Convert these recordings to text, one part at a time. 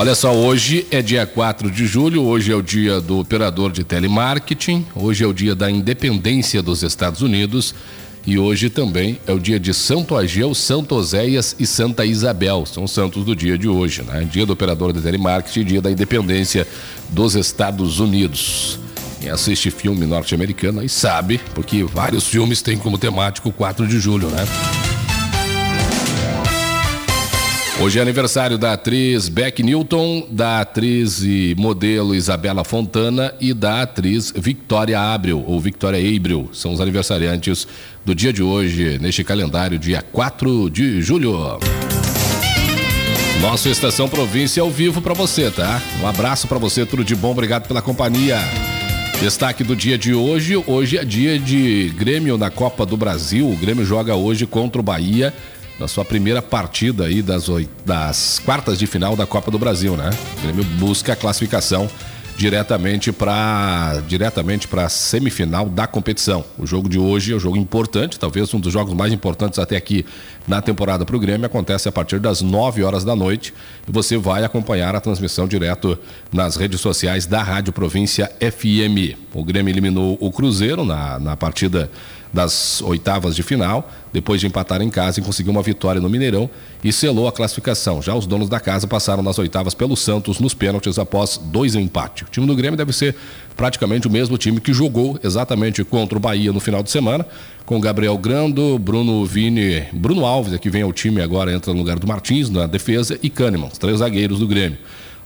Olha só, hoje é dia 4 de julho, hoje é o dia do operador de telemarketing, hoje é o dia da independência dos Estados Unidos e hoje também é o dia de Santo Ageu, Santo Oséias e Santa Isabel. São santos do dia de hoje, né? Dia do operador de telemarketing, dia da independência dos Estados Unidos. Quem assiste filme norte-americano aí sabe, porque vários filmes têm como temático 4 de julho, né? Hoje é aniversário da atriz Beck Newton, da atriz e modelo Isabela Fontana e da atriz Victoria Abreu, ou Victoria Abreu. São os aniversariantes do dia de hoje, neste calendário, dia 4 de julho. Nossa Estação Província ao vivo para você, tá? Um abraço para você, tudo de bom, obrigado pela companhia. Destaque do dia de hoje, hoje é dia de Grêmio na Copa do Brasil. O Grêmio joga hoje contra o Bahia na sua primeira partida aí das, das quartas de final da Copa do Brasil, né? O Grêmio busca a classificação diretamente para diretamente para a semifinal da competição. O jogo de hoje é um jogo importante, talvez um dos jogos mais importantes até aqui na temporada para o Grêmio. Acontece a partir das 9 horas da noite e você vai acompanhar a transmissão direto nas redes sociais da Rádio Província FM. O Grêmio eliminou o Cruzeiro na, na partida das oitavas de final, depois de empatar em casa e conseguir uma vitória no Mineirão e selou a classificação. Já os donos da casa passaram nas oitavas pelo Santos nos pênaltis após dois empates. O time do Grêmio deve ser praticamente o mesmo time que jogou exatamente contra o Bahia no final de semana, com Gabriel Grando, Bruno Vini, Bruno Alves, que vem ao time agora, entra no lugar do Martins na defesa, e Kahneman, os três zagueiros do Grêmio.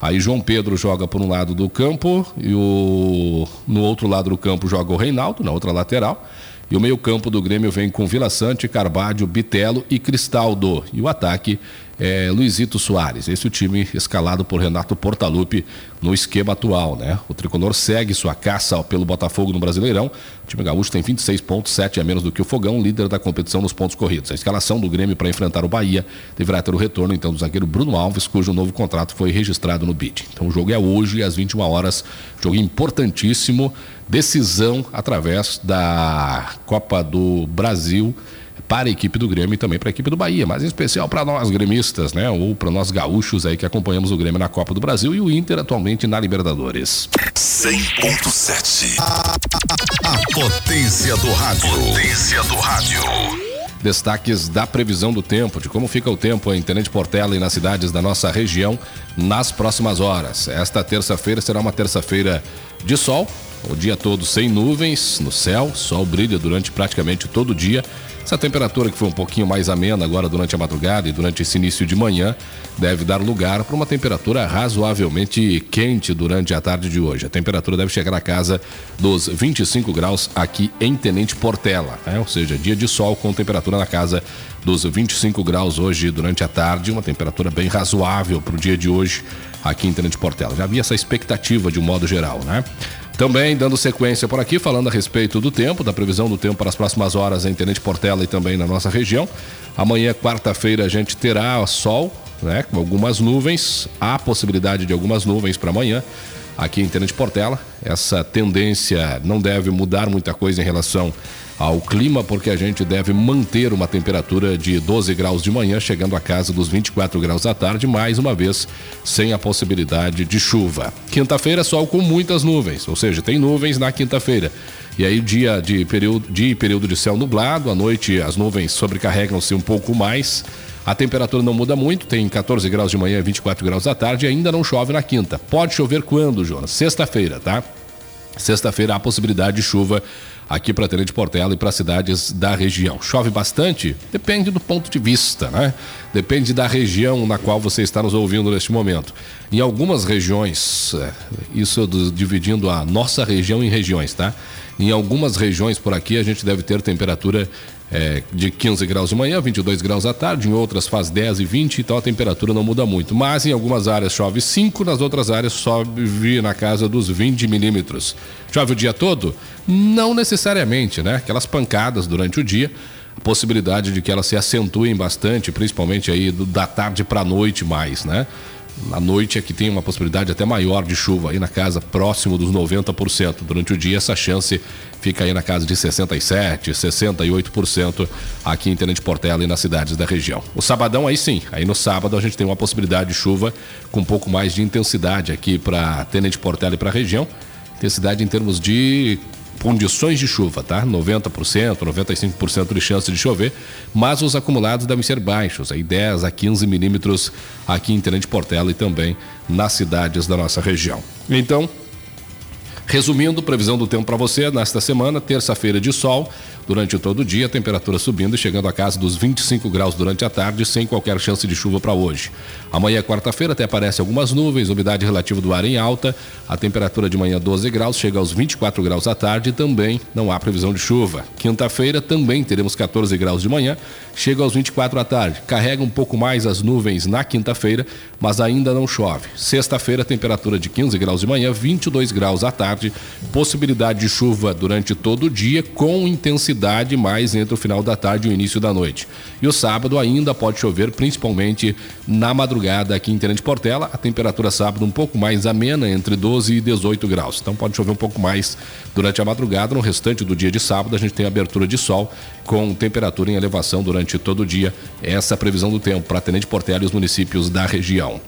Aí João Pedro joga por um lado do campo e o... no outro lado do campo joga o Reinaldo, na outra lateral. E o meio-campo do Grêmio vem com Vila Sante, Carvalho, Bitelo e Cristaldo. E o ataque é Luizito Soares. Esse é o time escalado por Renato Portaluppi no esquema atual, né? O tricolor segue sua caça pelo Botafogo no Brasileirão. O time gaúcho tem 26 pontos, 7 a menos do que o Fogão, líder da competição nos pontos corridos. A escalação do Grêmio para enfrentar o Bahia deverá ter o retorno então do zagueiro Bruno Alves, cujo novo contrato foi registrado no BID. Então o jogo é hoje às 21 horas, jogo importantíssimo, decisão através da Copa do Brasil para a equipe do Grêmio e também para a equipe do Bahia, mas em especial para nós gremistas, né? Ou para nós gaúchos aí que acompanhamos o Grêmio na Copa do Brasil e o Inter atualmente na Libertadores. 100.7 a, a, a potência do rádio. Potência do rádio. Destaques da previsão do tempo, de como fica o tempo em Tenente Portela e nas cidades da nossa região nas próximas horas. Esta terça-feira será uma terça-feira de sol, o dia todo sem nuvens no céu, sol brilha durante praticamente todo o dia essa temperatura que foi um pouquinho mais amena agora durante a madrugada e durante esse início de manhã deve dar lugar para uma temperatura razoavelmente quente durante a tarde de hoje. A temperatura deve chegar a casa dos 25 graus aqui em Tenente Portela, né? ou seja, dia de sol com temperatura na casa dos 25 graus hoje durante a tarde, uma temperatura bem razoável para o dia de hoje aqui em Tenente Portela. Já havia essa expectativa de um modo geral, né? Também dando sequência por aqui, falando a respeito do tempo, da previsão do tempo para as próximas horas em Tenente Portela e também na nossa região. Amanhã, quarta-feira, a gente terá sol, né, com algumas nuvens. Há possibilidade de algumas nuvens para amanhã aqui em Tenente Portela. Essa tendência não deve mudar muita coisa em relação ao clima, porque a gente deve manter uma temperatura de 12 graus de manhã, chegando a casa dos 24 graus à tarde, mais uma vez sem a possibilidade de chuva. Quinta-feira, sol com muitas nuvens, ou seja, tem nuvens na quinta-feira. E aí, dia de período, de período de céu nublado, à noite as nuvens sobrecarregam-se um pouco mais. A temperatura não muda muito, tem 14 graus de manhã e 24 graus à tarde e ainda não chove na quinta. Pode chover quando, Jonas? Sexta-feira, tá? Sexta-feira há possibilidade de chuva aqui para Tenente Portela e para cidades da região. Chove bastante? Depende do ponto de vista, né? Depende da região na qual você está nos ouvindo neste momento. Em algumas regiões, é, isso dividindo a nossa região em regiões, tá? Em algumas regiões por aqui a gente deve ter temperatura é, de 15 graus de manhã, 22 graus à tarde, em outras faz 10 e 20, então a temperatura não muda muito. Mas em algumas áreas chove 5, nas outras áreas sobe na casa dos 20 milímetros. Chove o dia todo? Não necessariamente, né? Aquelas pancadas durante o dia, a possibilidade de que elas se acentuem bastante, principalmente aí do, da tarde para a noite mais, né? Na noite é que tem uma possibilidade até maior de chuva aí na casa, próximo dos 90%. Durante o dia, essa chance fica aí na casa de 67%, 68% aqui em Tenente Portela e nas cidades da região. O sabadão, aí sim, aí no sábado a gente tem uma possibilidade de chuva com um pouco mais de intensidade aqui para Tenente Portela e para a região. Intensidade em termos de condições de chuva, tá? 90%, 95% de chance de chover, mas os acumulados devem ser baixos, aí 10 a 15 milímetros aqui em Tenente Portela e também nas cidades da nossa região. Então, resumindo, previsão do tempo para você nesta semana, terça-feira de sol, Durante todo o dia, temperatura subindo e chegando a casa dos 25 graus durante a tarde, sem qualquer chance de chuva para hoje. Amanhã, quarta-feira, até aparecem algumas nuvens, umidade relativa do ar em alta. A temperatura de manhã 12 graus, chega aos 24 graus à tarde e também não há previsão de chuva. Quinta-feira também teremos 14 graus de manhã, chega aos 24 à tarde. Carrega um pouco mais as nuvens na quinta-feira, mas ainda não chove. Sexta-feira, temperatura de 15 graus de manhã, 22 graus à tarde. Possibilidade de chuva durante todo o dia com intensidade intensidade mais entre o final da tarde e o início da noite. E o sábado ainda pode chover, principalmente na madrugada aqui em Tenente Portela. A temperatura sábado um pouco mais amena, entre 12 e 18 graus. Então pode chover um pouco mais durante a madrugada. No restante do dia de sábado a gente tem abertura de sol com temperatura em elevação durante todo o dia. Essa é a previsão do tempo para Tenente Portela e os municípios da região.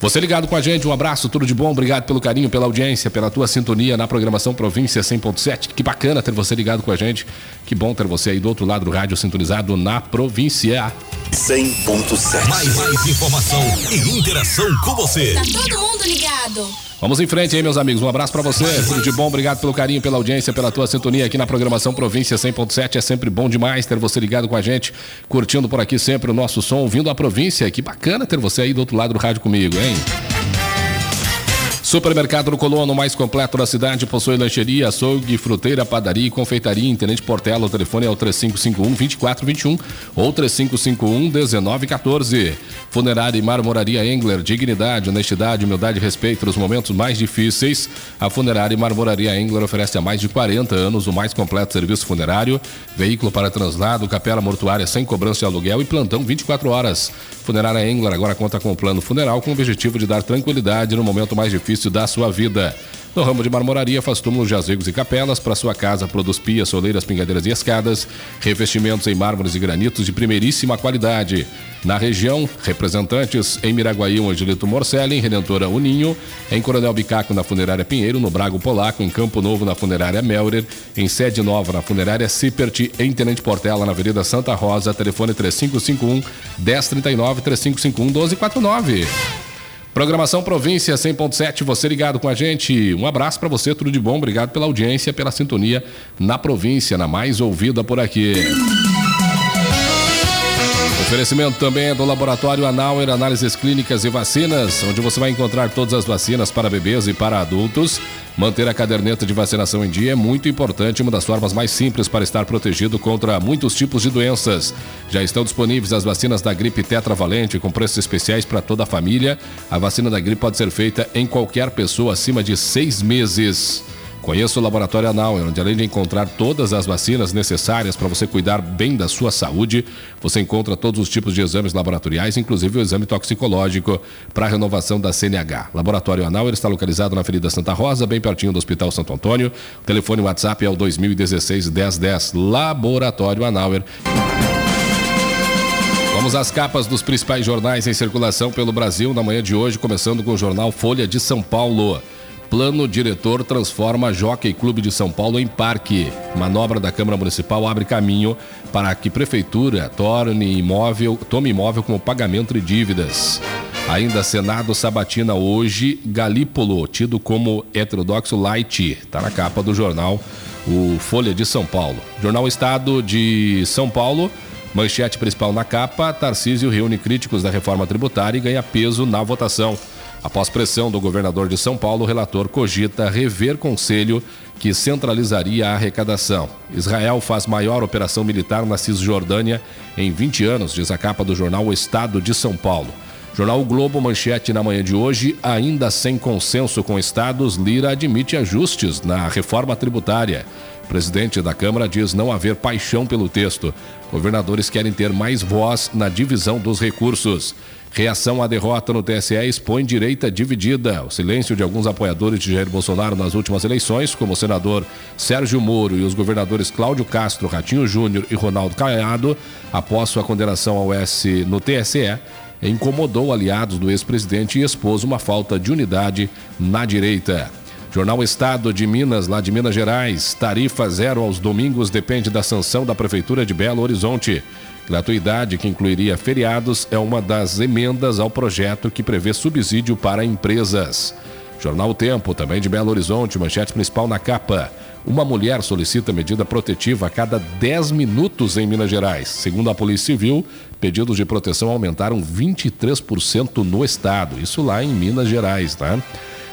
Você ligado com a gente, um abraço, tudo de bom, obrigado pelo carinho, pela audiência, pela tua sintonia na programação Província 100.7. Que bacana ter você ligado com a gente. Que bom ter você aí do outro lado do rádio sintonizado na província. 100.7. Mais, mais informação e interação com você. Tá todo mundo ligado. Vamos em frente aí, meus amigos. Um abraço para você. Tudo de bom. Obrigado pelo carinho, pela audiência, pela tua sintonia aqui na programação Província 100.7. É sempre bom demais ter você ligado com a gente, curtindo por aqui sempre o nosso som, ouvindo a província. Que bacana ter você aí do outro lado do rádio comigo, hein? Supermercado do Colono, mais completo da cidade, possui lancheria, açougue, fruteira, padaria e confeitaria. Em Tenente Portela, o telefone é o 3551-2421 ou 3551-1914. Funerária e Marmoraria Engler, dignidade, honestidade, humildade e respeito nos momentos mais difíceis. A Funerária e Marmoraria Engler oferece há mais de 40 anos o mais completo serviço funerário, veículo para translado, capela mortuária sem cobrança de aluguel e plantão 24 horas. Funerária Engler agora conta com um plano funeral com o objetivo de dar tranquilidade no momento mais difícil da sua vida. No ramo de marmoraria, faz túmulos, jazigos e capelas. Para sua casa, produz pias, soleiras, pingadeiras e escadas. Revestimentos em mármores e granitos de primeiríssima qualidade. Na região, representantes em Miraguaí, o Angelito Morcelli, em Redentora Uninho, em Coronel Bicaco, na Funerária Pinheiro, no Brago Polaco, em Campo Novo, na Funerária Melrer, em Sede Nova, na Funerária Cipert, em Tenente Portela, na Avenida Santa Rosa, telefone 3551 1039 3551 1249. Programação Província 100.7, você ligado com a gente. Um abraço para você, tudo de bom. Obrigado pela audiência, pela sintonia na província, na mais ouvida por aqui. Oferecimento também é do Laboratório Anauer Análises Clínicas e Vacinas, onde você vai encontrar todas as vacinas para bebês e para adultos. Manter a caderneta de vacinação em dia é muito importante, uma das formas mais simples para estar protegido contra muitos tipos de doenças. Já estão disponíveis as vacinas da gripe tetravalente com preços especiais para toda a família. A vacina da gripe pode ser feita em qualquer pessoa acima de seis meses. Conheça o Laboratório Anal, onde além de encontrar todas as vacinas necessárias para você cuidar bem da sua saúde, você encontra todos os tipos de exames laboratoriais, inclusive o exame toxicológico para a renovação da CNH. Laboratório Anal está localizado na Avenida Santa Rosa, bem pertinho do Hospital Santo Antônio. O telefone WhatsApp é o 2016 1010. Laboratório Anauer. Vamos às capas dos principais jornais em circulação pelo Brasil na manhã de hoje, começando com o jornal Folha de São Paulo. Plano diretor transforma Jockey Clube de São Paulo em parque. Manobra da Câmara Municipal abre caminho para que Prefeitura torne imóvel, tome imóvel como pagamento de dívidas. Ainda Senado sabatina hoje Galípolo, tido como heterodoxo light. Está na capa do jornal o Folha de São Paulo. Jornal Estado de São Paulo. Manchete principal na capa: Tarcísio reúne críticos da reforma tributária e ganha peso na votação. Após pressão do governador de São Paulo, o relator cogita rever conselho que centralizaria a arrecadação. Israel faz maior operação militar na Cisjordânia em 20 anos, diz a capa do jornal O Estado de São Paulo. Jornal o Globo, manchete na manhã de hoje, ainda sem consenso com estados, Lira admite ajustes na reforma tributária. Presidente da Câmara diz não haver paixão pelo texto. Governadores querem ter mais voz na divisão dos recursos. Reação à derrota no TSE expõe direita dividida. O silêncio de alguns apoiadores de Jair Bolsonaro nas últimas eleições, como o senador Sérgio Moro e os governadores Cláudio Castro, Ratinho Júnior e Ronaldo Caiado, após sua condenação ao S no TSE, incomodou aliados do ex-presidente e expôs uma falta de unidade na direita. Jornal Estado de Minas, lá de Minas Gerais. Tarifa zero aos domingos depende da sanção da Prefeitura de Belo Horizonte. Gratuidade, que incluiria feriados, é uma das emendas ao projeto que prevê subsídio para empresas. Jornal Tempo, também de Belo Horizonte, manchete principal na capa. Uma mulher solicita medida protetiva a cada 10 minutos em Minas Gerais. Segundo a Polícia Civil, pedidos de proteção aumentaram 23% no estado. Isso lá em Minas Gerais, tá?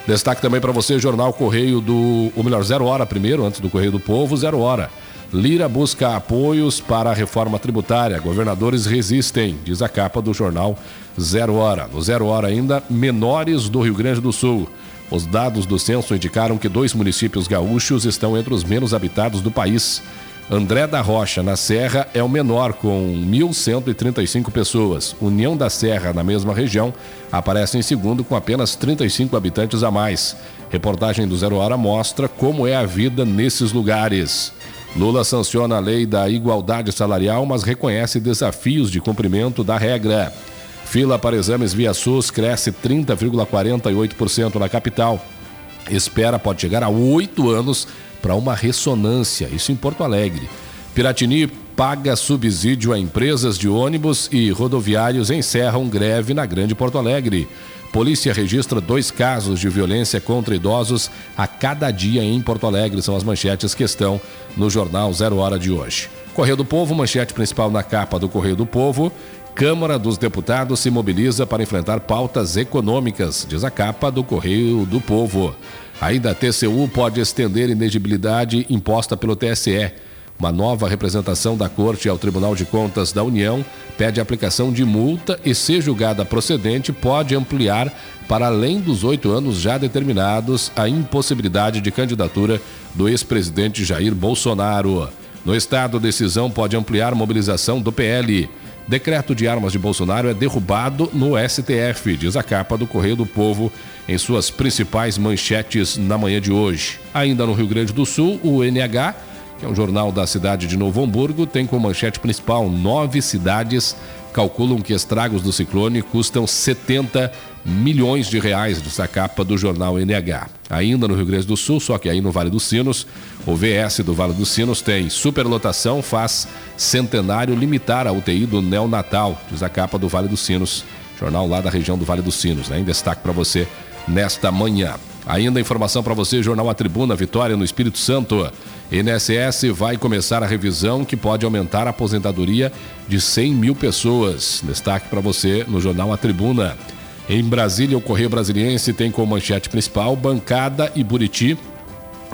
Destaque também para você, Jornal Correio do. Ou melhor, Zero Hora primeiro, antes do Correio do Povo, Zero Hora. Lira busca apoios para a reforma tributária. Governadores resistem, diz a capa do jornal Zero Hora. No Zero Hora ainda, menores do Rio Grande do Sul. Os dados do censo indicaram que dois municípios gaúchos estão entre os menos habitados do país. André da Rocha, na Serra, é o menor, com 1.135 pessoas. União da Serra, na mesma região, aparece em segundo, com apenas 35 habitantes a mais. Reportagem do Zero Hora mostra como é a vida nesses lugares. Lula sanciona a lei da igualdade salarial, mas reconhece desafios de cumprimento da regra. Fila para exames via SUS cresce 30,48% na capital. Espera pode chegar a oito anos para uma ressonância, isso em Porto Alegre. Piratini paga subsídio a empresas de ônibus e rodoviários encerram greve na Grande Porto Alegre. Polícia registra dois casos de violência contra idosos a cada dia em Porto Alegre. São as manchetes que estão no jornal Zero Hora de hoje. Correio do Povo, manchete principal na capa do Correio do Povo. Câmara dos Deputados se mobiliza para enfrentar pautas econômicas, diz a capa do Correio do Povo. Ainda a TCU pode estender inegibilidade imposta pelo TSE. Uma nova representação da Corte ao Tribunal de Contas da União pede aplicação de multa e, se julgada procedente, pode ampliar para além dos oito anos já determinados a impossibilidade de candidatura do ex-presidente Jair Bolsonaro. No Estado, decisão pode ampliar mobilização do PL. Decreto de armas de Bolsonaro é derrubado no STF, diz a capa do Correio do Povo em suas principais manchetes na manhã de hoje. Ainda no Rio Grande do Sul, o NH que é um jornal da cidade de Novo Hamburgo, tem como manchete principal: nove cidades calculam que estragos do ciclone custam 70 milhões de reais, dessa capa do jornal NH. Ainda no Rio Grande do Sul, só que aí no Vale dos Sinos, o VS do Vale dos Sinos tem superlotação, faz centenário limitar a UTI do neonatal, diz a capa do Vale dos Sinos, jornal lá da região do Vale dos Sinos, né? em destaque para você nesta manhã. Ainda informação para você, Jornal A Tribuna, Vitória no Espírito Santo. INSS vai começar a revisão que pode aumentar a aposentadoria de 100 mil pessoas. Destaque para você no Jornal A Tribuna. Em Brasília, o Correio Brasiliense tem como manchete principal Bancada e Buriti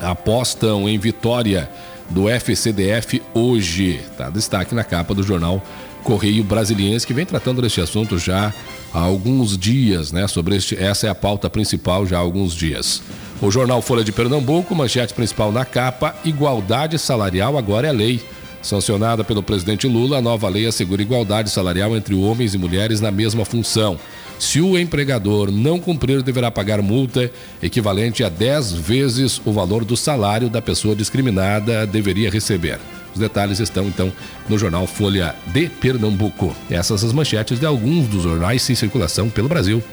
apostam em vitória do FCDF hoje. Tá destaque na capa do jornal Correio Brasiliense, que vem tratando deste assunto já há alguns dias, né? Sobre este, essa é a pauta principal já há alguns dias. O jornal Folha de Pernambuco, manchete principal na capa: igualdade salarial agora é lei. Sancionada pelo presidente Lula, a nova lei assegura igualdade salarial entre homens e mulheres na mesma função. Se o empregador não cumprir, deverá pagar multa equivalente a 10 vezes o valor do salário da pessoa discriminada deveria receber. Os detalhes estão então no jornal Folha de Pernambuco. Essas as manchetes de alguns dos jornais em circulação pelo Brasil.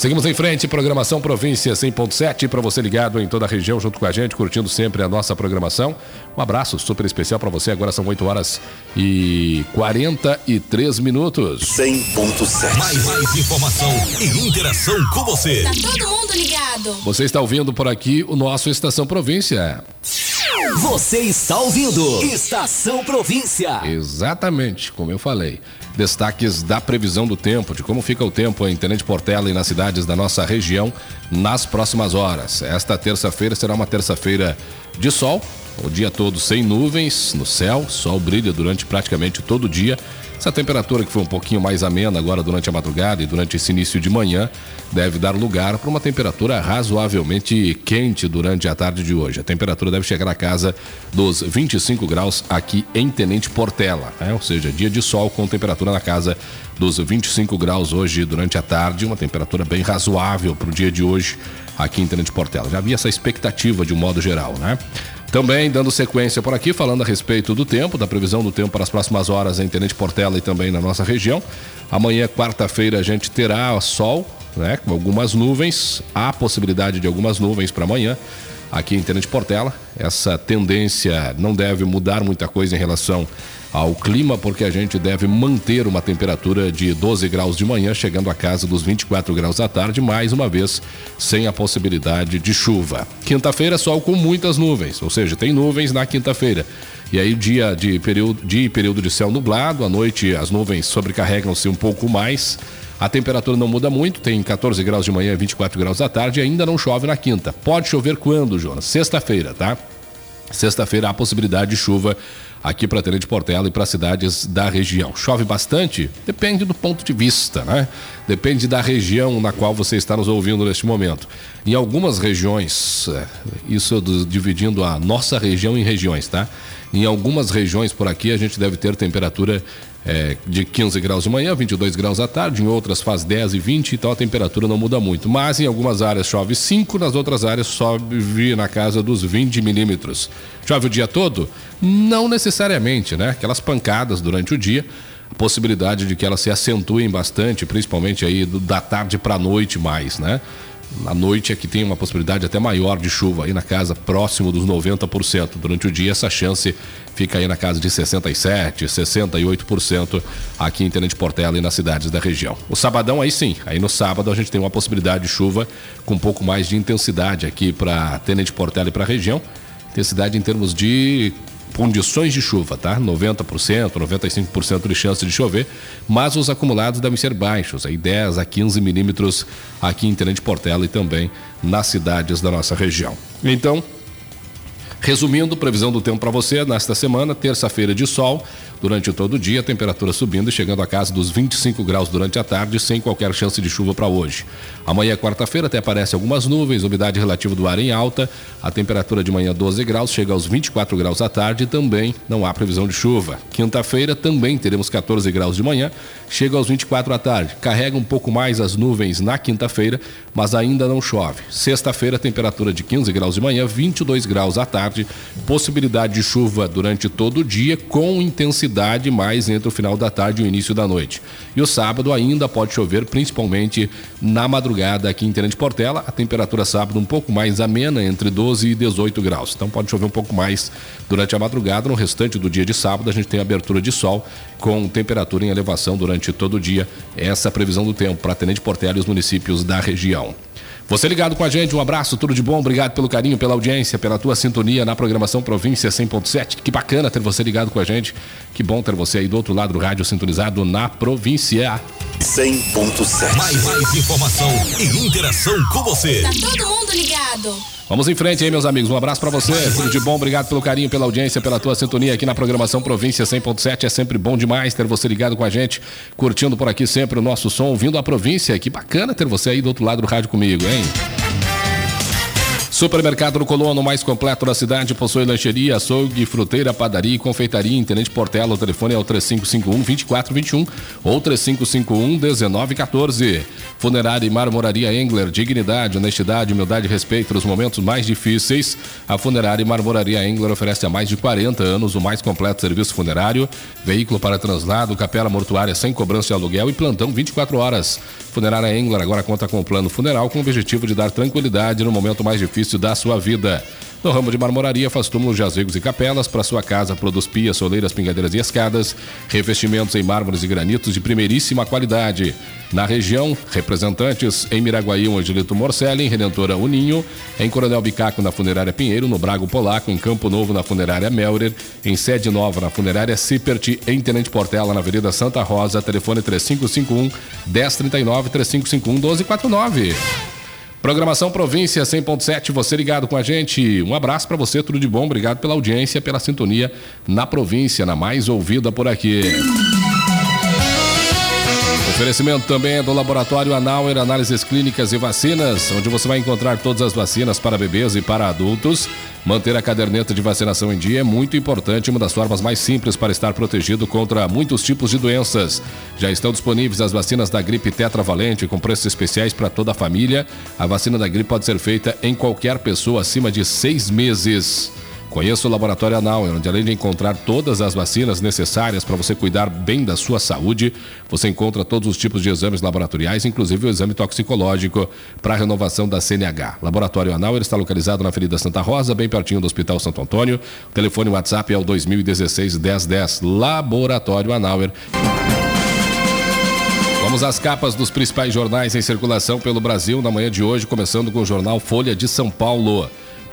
Seguimos em frente, programação Província 100.7 para você ligado em toda a região junto com a gente, curtindo sempre a nossa programação. Um abraço super especial para você. Agora são 8 horas e 43 minutos. 100.7. Mais, mais informação e interação com você. Tá todo mundo ligado. Você está ouvindo por aqui o nosso Estação Província. Você está ouvindo Estação Província. Exatamente, como eu falei. destaques da previsão do tempo, de como fica o tempo em Tenente Portela e nas cidades da nossa região nas próximas horas. Esta terça-feira será uma terça-feira de sol, o dia todo sem nuvens no céu, sol brilha durante praticamente todo o dia. Essa temperatura que foi um pouquinho mais amena agora durante a madrugada e durante esse início de manhã deve dar lugar para uma temperatura razoavelmente quente durante a tarde de hoje. A temperatura deve chegar a casa dos 25 graus aqui em Tenente Portela, né? ou seja, dia de sol com temperatura na casa dos 25 graus hoje durante a tarde, uma temperatura bem razoável para o dia de hoje aqui em Tenente Portela. Já havia essa expectativa de um modo geral, né? Também dando sequência por aqui, falando a respeito do tempo, da previsão do tempo para as próximas horas em Tenente Portela e também na nossa região. Amanhã, quarta-feira, a gente terá sol, né, com algumas nuvens, há possibilidade de algumas nuvens para amanhã aqui em Tenente Portela. Essa tendência não deve mudar muita coisa em relação ao clima, porque a gente deve manter uma temperatura de 12 graus de manhã, chegando a casa dos 24 graus à tarde, mais uma vez sem a possibilidade de chuva. Quinta-feira, sol com muitas nuvens, ou seja, tem nuvens na quinta-feira. E aí, dia de período, de período de céu nublado, à noite as nuvens sobrecarregam-se um pouco mais. A temperatura não muda muito, tem 14 graus de manhã e 24 graus à tarde e ainda não chove na quinta. Pode chover quando, Jonas? Sexta-feira, tá? Sexta-feira há possibilidade de chuva aqui para Tenente Portela e para cidades da região. Chove bastante? Depende do ponto de vista, né? Depende da região na qual você está nos ouvindo neste momento. Em algumas regiões, é, isso dividindo a nossa região em regiões, tá? Em algumas regiões por aqui a gente deve ter temperatura é, de 15 graus de manhã, 22 graus à tarde, em outras faz 10 e 20, então a temperatura não muda muito. Mas em algumas áreas chove 5, nas outras áreas sobe na casa dos 20 milímetros. Chove o dia todo? Não necessariamente, né? Aquelas pancadas durante o dia, a possibilidade de que elas se acentuem bastante, principalmente aí da tarde para a noite mais, né? Na noite é que tem uma possibilidade até maior de chuva aí na casa, próximo dos 90%. Durante o dia, essa chance fica aí na casa de 67%, 68% aqui em Tenente Portela e nas cidades da região. O sabadão, aí sim, aí no sábado a gente tem uma possibilidade de chuva com um pouco mais de intensidade aqui para Tenente Portela e para a região. Intensidade em termos de condições de chuva, tá? 90%, 95% de chance de chover, mas os acumulados devem ser baixos, aí 10 a 15 milímetros aqui em Tenente Portela e também nas cidades da nossa região. Então, resumindo, previsão do tempo para você nesta semana, terça-feira de sol, durante todo o dia, temperatura subindo e chegando a casa dos 25 graus durante a tarde, sem qualquer chance de chuva para hoje. Amanhã, quarta-feira, até aparece algumas nuvens, umidade relativa do ar em alta, a temperatura de manhã 12 graus, chega aos 24 graus à tarde também não há previsão de chuva. Quinta-feira também teremos 14 graus de manhã, chega aos 24 à tarde. Carrega um pouco mais as nuvens na quinta-feira, mas ainda não chove. Sexta-feira, temperatura de 15 graus de manhã, 22 graus à tarde, possibilidade de chuva durante todo o dia com intensidade mais entre o final da tarde e o início da noite. E o sábado ainda pode chover, principalmente na madrugada aqui em Tenente Portela. A temperatura sábado um pouco mais amena, entre 12 e 18 graus. Então pode chover um pouco mais durante a madrugada. No restante do dia de sábado a gente tem abertura de sol com temperatura em elevação durante todo o dia. Essa é a previsão do tempo para Tenente Portela e os municípios da região. Você ligado com a gente, um abraço, tudo de bom, obrigado pelo carinho, pela audiência, pela tua sintonia na programação Província 100.7. Que bacana ter você ligado com a gente. Que bom ter você aí do outro lado do rádio sintonizado na província. 100.7. Mais, mais informação e interação com você. Tá todo mundo ligado. Vamos em frente aí, meus amigos. Um abraço para você. Tudo de bom. Obrigado pelo carinho, pela audiência, pela tua sintonia aqui na programação Província 100.7. É sempre bom demais ter você ligado com a gente, curtindo por aqui sempre o nosso som, ouvindo a província. Que bacana ter você aí do outro lado do rádio comigo, hein? Supermercado no Colono, mais completo da cidade, possui lancheria, açougue, fruteira, padaria e confeitaria. Intendente Portela, o telefone é o 3551-2421 ou 3551-1914. Funerária e Marmoraria Engler, dignidade, honestidade, humildade e respeito nos momentos mais difíceis. A Funerária e Marmoraria Engler oferece há mais de 40 anos o mais completo serviço funerário, veículo para translado, capela mortuária sem cobrança de aluguel e plantão 24 horas. Funerária Engler agora conta com o plano funeral com o objetivo de dar tranquilidade no momento mais difícil da sua vida. No ramo de marmoraria, faz túmulos, jazigos e capelas. Para sua casa, produz pias, soleiras, pingadeiras e escadas. Revestimentos em mármores e granitos de primeiríssima qualidade. Na região, representantes em Miraguaí, o Angelito Morcelli, em Redentora Uninho, em Coronel Bicaco, na Funerária Pinheiro, no Brago Polaco, em Campo Novo, na Funerária Melrer, em Sede Nova, na Funerária Cipert, em Tenente Portela, na Avenida Santa Rosa, telefone 3551 1039 3551 1249. Programação Província 100.7, você ligado com a gente. Um abraço para você, tudo de bom. Obrigado pela audiência, pela sintonia na província, na mais ouvida por aqui. Oferecimento também é do Laboratório Anauer Análises Clínicas e Vacinas, onde você vai encontrar todas as vacinas para bebês e para adultos. Manter a caderneta de vacinação em dia é muito importante, uma das formas mais simples para estar protegido contra muitos tipos de doenças. Já estão disponíveis as vacinas da gripe tetravalente com preços especiais para toda a família. A vacina da gripe pode ser feita em qualquer pessoa acima de seis meses. Conheça o Laboratório Anal, onde além de encontrar todas as vacinas necessárias para você cuidar bem da sua saúde, você encontra todos os tipos de exames laboratoriais, inclusive o exame toxicológico para a renovação da CNH. Laboratório Anal está localizado na Avenida Santa Rosa, bem pertinho do Hospital Santo Antônio. O telefone WhatsApp é o 2016 1010. Laboratório Anauer. Vamos às capas dos principais jornais em circulação pelo Brasil na manhã de hoje, começando com o jornal Folha de São Paulo.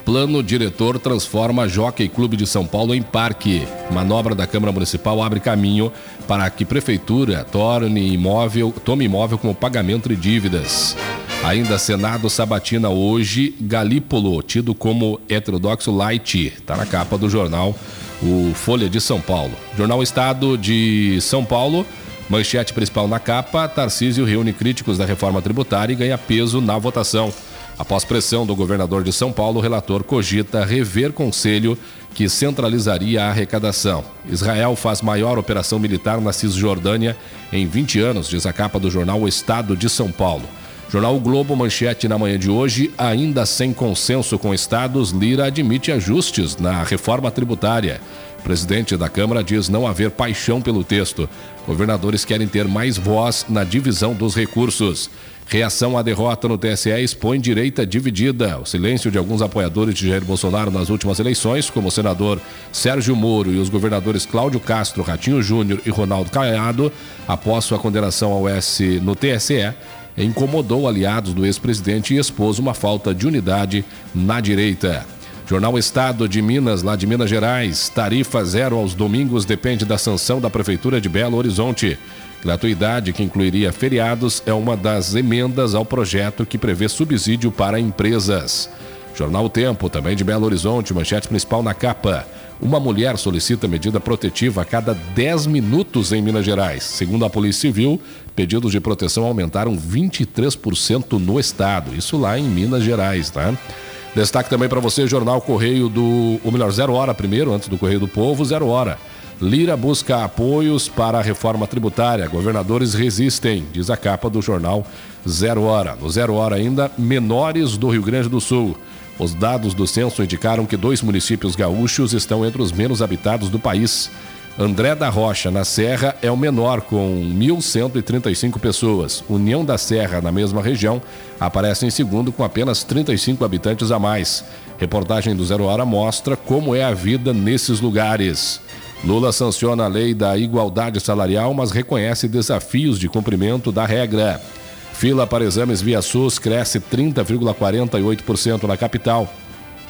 Plano diretor transforma Jockey Clube de São Paulo em parque. Manobra da Câmara Municipal abre caminho para que Prefeitura torne imóvel, tome imóvel como pagamento de dívidas. Ainda Senado sabatina hoje Galípolo, tido como heterodoxo light. Está na capa do jornal o Folha de São Paulo. Jornal Estado de São Paulo. Manchete principal na capa: Tarcísio reúne críticos da reforma tributária e ganha peso na votação. Após pressão do governador de São Paulo, o relator cogita rever conselho que centralizaria a arrecadação. Israel faz maior operação militar na Cisjordânia em 20 anos, diz a capa do jornal O Estado de São Paulo. Jornal o Globo, manchete na manhã de hoje, ainda sem consenso com estados, Lira admite ajustes na reforma tributária. Presidente da Câmara diz não haver paixão pelo texto. Governadores querem ter mais voz na divisão dos recursos. Reação à derrota no TSE expõe direita dividida. O silêncio de alguns apoiadores de Jair Bolsonaro nas últimas eleições, como o senador Sérgio Moro e os governadores Cláudio Castro, Ratinho Júnior e Ronaldo Caiado, após sua condenação ao S no TSE, incomodou aliados do ex-presidente e expôs uma falta de unidade na direita. Jornal Estado de Minas, lá de Minas Gerais. Tarifa zero aos domingos depende da sanção da Prefeitura de Belo Horizonte. Gratuidade, que incluiria feriados, é uma das emendas ao projeto que prevê subsídio para empresas. Jornal Tempo, também de Belo Horizonte, manchete principal na capa. Uma mulher solicita medida protetiva a cada 10 minutos em Minas Gerais. Segundo a Polícia Civil, pedidos de proteção aumentaram 23% no estado. Isso lá em Minas Gerais, tá? Destaque também para você, Jornal Correio do. Ou melhor, Zero Hora primeiro, antes do Correio do Povo, Zero Hora. Lira busca apoios para a reforma tributária. Governadores resistem, diz a capa do jornal Zero Hora. No Zero Hora ainda, menores do Rio Grande do Sul. Os dados do censo indicaram que dois municípios gaúchos estão entre os menos habitados do país. André da Rocha, na Serra, é o menor, com 1.135 pessoas. União da Serra, na mesma região, aparece em segundo, com apenas 35 habitantes a mais. Reportagem do Zero Hora mostra como é a vida nesses lugares. Lula sanciona a lei da igualdade salarial, mas reconhece desafios de cumprimento da regra. Fila para exames via SUS cresce 30,48% na capital.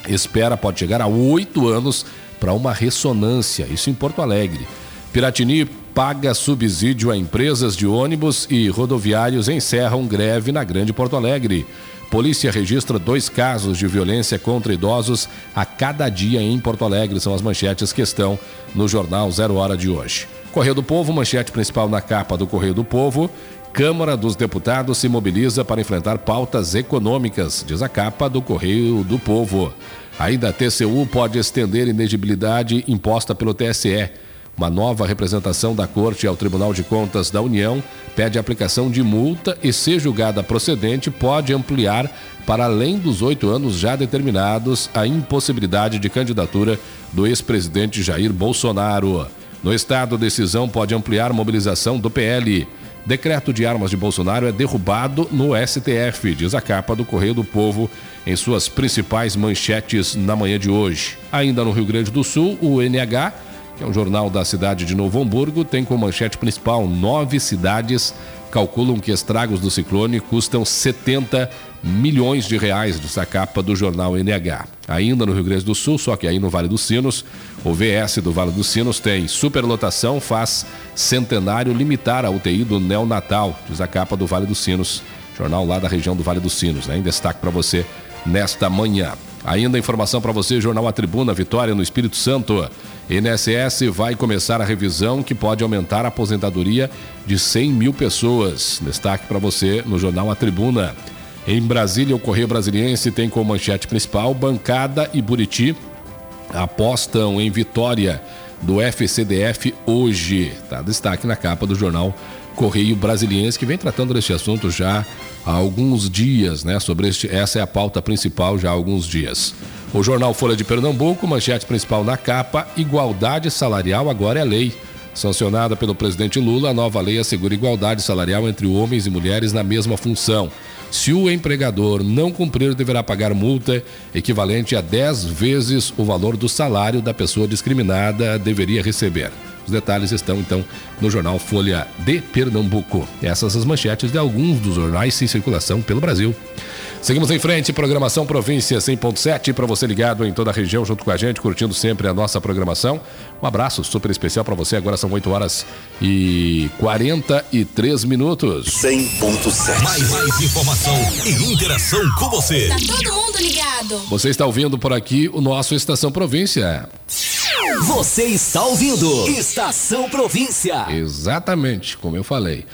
Espera pode chegar a oito anos para uma ressonância, isso em Porto Alegre. Piratini paga subsídio a empresas de ônibus e rodoviários encerram greve na Grande Porto Alegre. Polícia registra dois casos de violência contra idosos a cada dia em Porto Alegre. São as manchetes que estão no jornal Zero Hora de hoje. Correio do Povo, manchete principal na capa do Correio do Povo. Câmara dos Deputados se mobiliza para enfrentar pautas econômicas, diz a capa do Correio do Povo. Ainda a TCU pode estender inegibilidade imposta pelo TSE. Uma nova representação da Corte ao Tribunal de Contas da União pede aplicação de multa e, se julgada procedente, pode ampliar para além dos oito anos já determinados a impossibilidade de candidatura do ex-presidente Jair Bolsonaro. No Estado, decisão pode ampliar mobilização do PL. Decreto de armas de Bolsonaro é derrubado no STF, diz a capa do Correio do Povo em suas principais manchetes na manhã de hoje. Ainda no Rio Grande do Sul, o NH, que é um jornal da cidade de Novo Hamburgo, tem como manchete principal nove cidades calculam que estragos do ciclone custam 70 milhões de reais, diz a capa do jornal NH. Ainda no Rio Grande do Sul, só que aí no Vale dos Sinos, o VS do Vale dos Sinos tem superlotação, faz centenário limitar a UTI do neonatal, diz a capa do Vale dos Sinos, jornal lá da região do Vale dos Sinos, né? em destaque para você nesta manhã. Ainda informação para você, Jornal A Tribuna, Vitória no Espírito Santo. INSS vai começar a revisão que pode aumentar a aposentadoria de 100 mil pessoas. Destaque para você no Jornal A Tribuna. Em Brasília, o Correio Brasiliense tem como manchete principal Bancada e Buriti apostam em vitória do FCDF hoje. Tá destaque na capa do jornal Correio Brasiliense, que vem tratando deste assunto já há alguns dias, né? Sobre este, essa é a pauta principal já há alguns dias. O jornal Folha de Pernambuco, manchete principal na capa: igualdade salarial agora é lei. Sancionada pelo presidente Lula, a nova lei assegura igualdade salarial entre homens e mulheres na mesma função. Se o empregador não cumprir, deverá pagar multa equivalente a 10 vezes o valor do salário da pessoa discriminada deveria receber. Os detalhes estão então no jornal Folha de Pernambuco. Essas as manchetes de alguns dos jornais em circulação pelo Brasil. Seguimos em frente, programação Província 100.7 para você ligado em toda a região junto com a gente, curtindo sempre a nossa programação. Um abraço super especial para você. Agora são 8 horas e 43 minutos. 100.7. Mais, mais informação e interação com você. Tá todo mundo ligado. Você está ouvindo por aqui o nosso Estação Província. Você está ouvindo Estação Província. Exatamente, como eu falei.